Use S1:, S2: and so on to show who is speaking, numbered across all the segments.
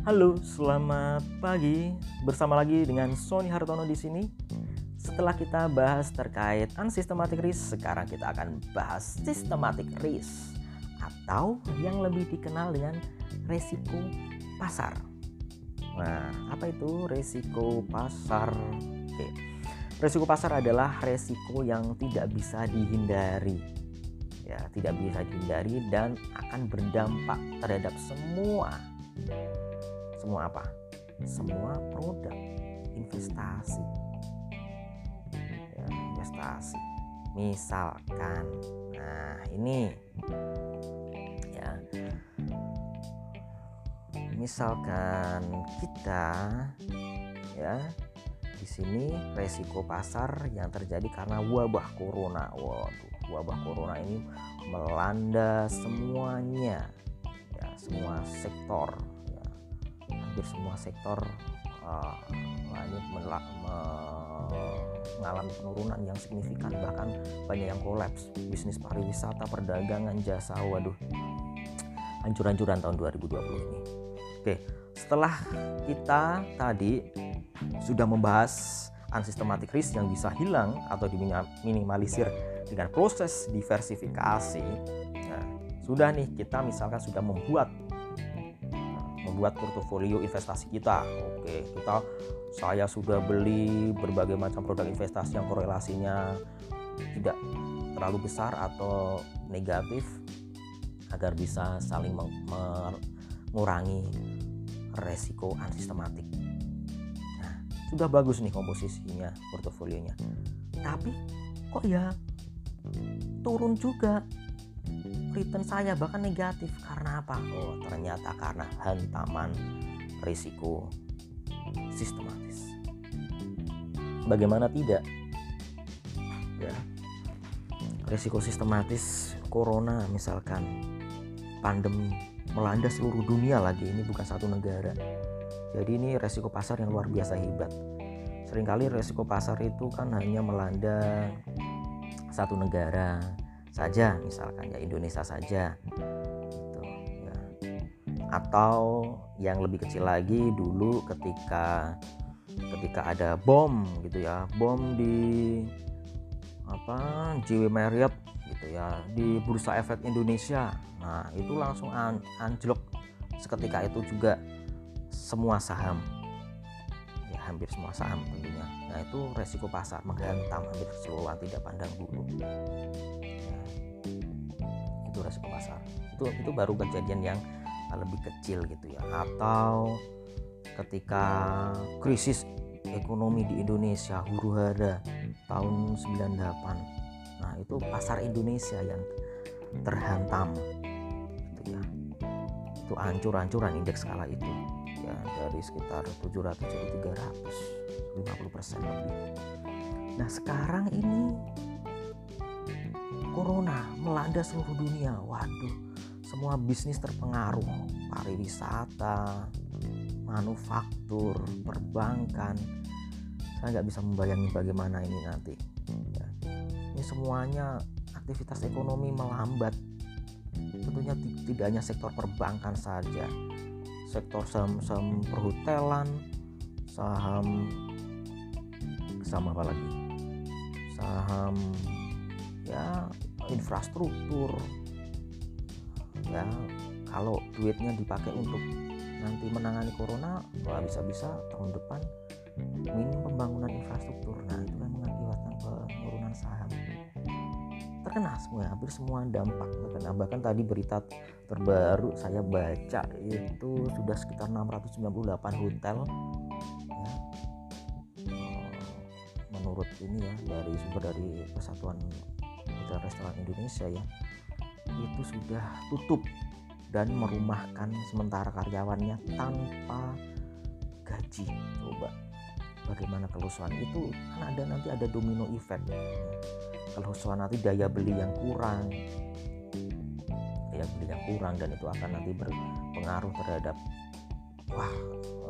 S1: Halo, selamat pagi. Bersama lagi dengan Sony Hartono di sini. Setelah kita bahas terkait unsystematic risk, sekarang kita akan bahas systematic risk atau yang lebih dikenal dengan resiko pasar. Nah, apa itu resiko pasar? Oke. Resiko pasar adalah resiko yang tidak bisa dihindari. Ya, tidak bisa dihindari dan akan berdampak terhadap semua semua apa? Semua produk investasi. Ya, investasi. Misalkan, nah ini ya. Misalkan kita ya di sini resiko pasar yang terjadi karena wabah corona. Waduh, wabah corona ini melanda semuanya ya, semua sektor hampir semua sektor uh, mengalami penurunan yang signifikan. Bahkan banyak yang kolaps. Bisnis pariwisata perdagangan jasa waduh hancur-hancuran tahun 2020 ini. Oke setelah kita tadi sudah membahas unsystematic risk yang bisa hilang atau diminimalisir dengan proses diversifikasi nah, sudah nih kita misalkan sudah membuat membuat portofolio investasi kita. Oke, kita saya sudah beli berbagai macam produk investasi yang korelasinya tidak terlalu besar atau negatif agar bisa saling mengurangi resiko unsystematik. Nah, sudah bagus nih komposisinya portofolionya. Tapi kok ya turun juga return saya bahkan negatif karena apa? Oh, ternyata karena hantaman risiko sistematis. Bagaimana tidak? Ya. Risiko sistematis corona misalkan pandemi melanda seluruh dunia lagi ini bukan satu negara. Jadi ini resiko pasar yang luar biasa hebat. Seringkali resiko pasar itu kan hanya melanda satu negara, saja misalkan ya Indonesia saja. Gitu ya. Atau yang lebih kecil lagi dulu ketika ketika ada bom gitu ya. Bom di apa JW Marriott gitu ya di Bursa Efek Indonesia. Nah itu langsung an anjlok seketika itu juga semua saham hampir semua saham tentunya. Nah itu resiko pasar menghantam hampir keseluruhan tidak pandang bulu. Itu resiko pasar. Itu itu baru kejadian yang lebih kecil gitu ya. Atau ketika krisis ekonomi di Indonesia huru hara tahun 98 nah itu pasar Indonesia yang terhantam gitu ya. Itu ancur-ancuran indeks skala itu ya dari sekitar 700 jadi 350 persen lebih. Nah sekarang ini corona melanda seluruh dunia. Waduh semua bisnis terpengaruh. Pariwisata manufaktur perbankan. Saya nggak bisa membayangkan bagaimana ini nanti. Ya. ini semuanya aktivitas ekonomi melambat. Tentunya tidak hanya sektor perbankan saja sektor saham-saham perhotelan saham sama apa lagi? Saham ya infrastruktur. Ya kalau duitnya dipakai untuk nanti menangani corona wah bisa-bisa tahun depan minim pembangunan infrastruktur. Nah itu yang mengakibatkan penurunan saham terkena semua hampir semua dampak terkena. Bahkan tadi berita terbaru saya baca itu sudah sekitar 698 hotel ya. Eh, menurut ini ya dari sumber dari persatuan hotel restoran Indonesia ya itu sudah tutup dan merumahkan sementara karyawannya tanpa gaji. Coba bagaimana kelusuan itu kan ada nanti ada domino effect kelusuan nanti daya beli yang kurang daya beli yang kurang dan itu akan nanti berpengaruh terhadap wah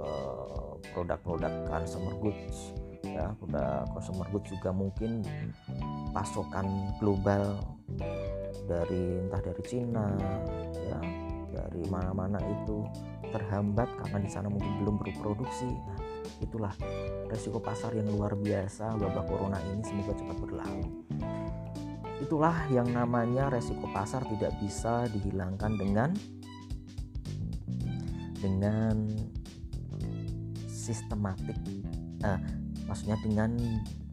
S1: eh, produk-produk consumer goods ya produk consumer goods juga mungkin pasokan global dari entah dari Cina ya dari mana-mana itu terhambat karena di sana mungkin belum berproduksi. Nah, itulah resiko pasar yang luar biasa wabah corona ini semoga cepat berlalu. Itulah yang namanya resiko pasar tidak bisa dihilangkan dengan dengan sistematik eh, maksudnya dengan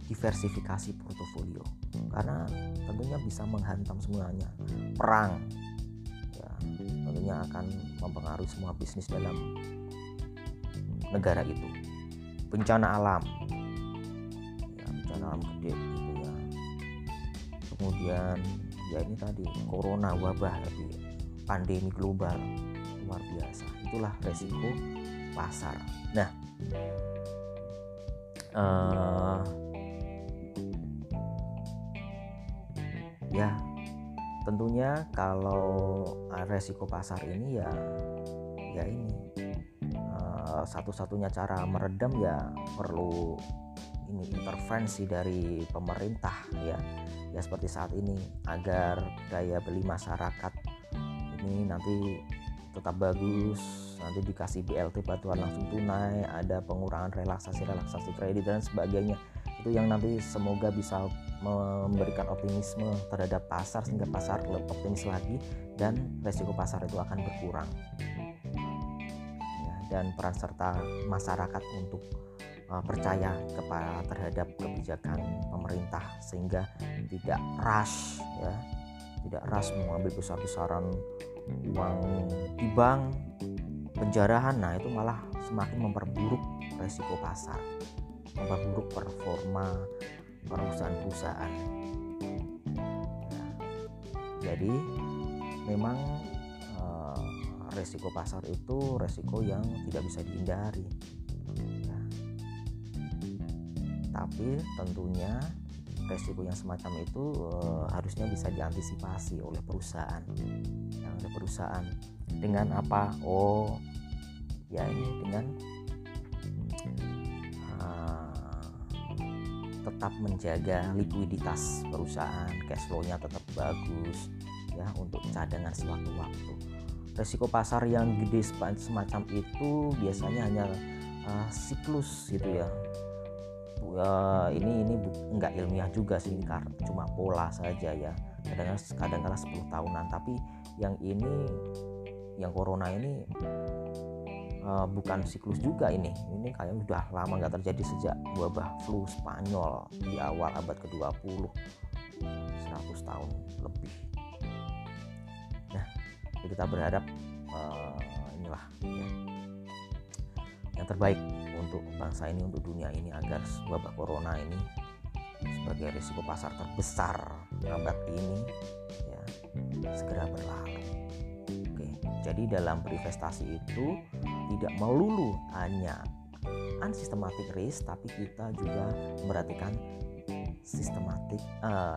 S1: diversifikasi portofolio. Karena tentunya bisa menghantam semuanya. Perang ya tentunya akan mempengaruhi semua bisnis dalam negara itu bencana alam. Ya bencana alam gede gitu ya. Kemudian ya ini tadi corona wabah pandemi global. Luar biasa. Itulah resiko pasar. Nah uh, ya tentunya kalau resiko pasar ini ya ya ini uh, satu-satunya cara meredam ya perlu ini intervensi dari pemerintah ya. Ya seperti saat ini agar daya beli masyarakat ini nanti tetap bagus nanti dikasih BLT bantuan langsung tunai ada pengurangan relaksasi relaksasi kredit dan sebagainya. Itu yang nanti semoga bisa memberikan optimisme terhadap pasar sehingga pasar lebih optimis lagi dan resiko pasar itu akan berkurang dan peran serta masyarakat untuk uh, percaya kepada terhadap kebijakan pemerintah sehingga tidak rush ya. Tidak rush mengambil besar-besaran uang di bank penjarahan. Nah itu malah semakin memperburuk resiko pasar memperburuk performa perusahaan-perusahaan. Ya, jadi memang resiko pasar itu resiko yang tidak bisa dihindari. Ya. tapi tentunya resiko yang semacam itu uh, harusnya bisa diantisipasi oleh perusahaan. Yang ada perusahaan. Dengan apa? Oh ya ini dengan uh, tetap menjaga likuiditas perusahaan cash flow-nya tetap bagus ya untuk cadangan sewaktu-waktu resiko pasar yang gede semacam itu biasanya hanya uh, siklus gitu ya. Uh, ini ini nggak ilmiah juga sih karena cuma pola saja ya. Kadang kadang kala 10 tahunan tapi yang ini yang corona ini uh, bukan siklus juga ini. Ini kayaknya udah lama nggak terjadi sejak wabah flu Spanyol di awal abad ke-20 100 tahun lebih kita berharap uh, inilah ya, yang terbaik untuk bangsa ini untuk dunia ini agar wabah corona ini sebagai risiko pasar terbesar abad ini ya segera berlalu. Oke, jadi dalam berinvestasi itu tidak melulu hanya unsystematic risk tapi kita juga memperhatikan sistematik uh,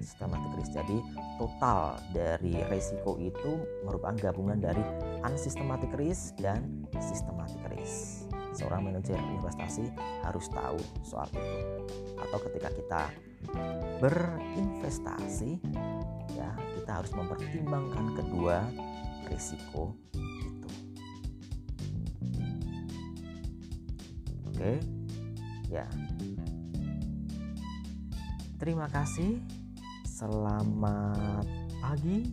S1: sistematik risk jadi total dari resiko itu merupakan gabungan dari unsystematic risk dan systematic risk. Seorang manajer investasi harus tahu soal itu. Atau ketika kita berinvestasi ya kita harus mempertimbangkan kedua risiko itu. Oke? Ya terima kasih. Selamat pagi.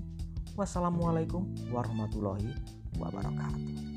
S1: Wassalamualaikum warahmatullahi wabarakatuh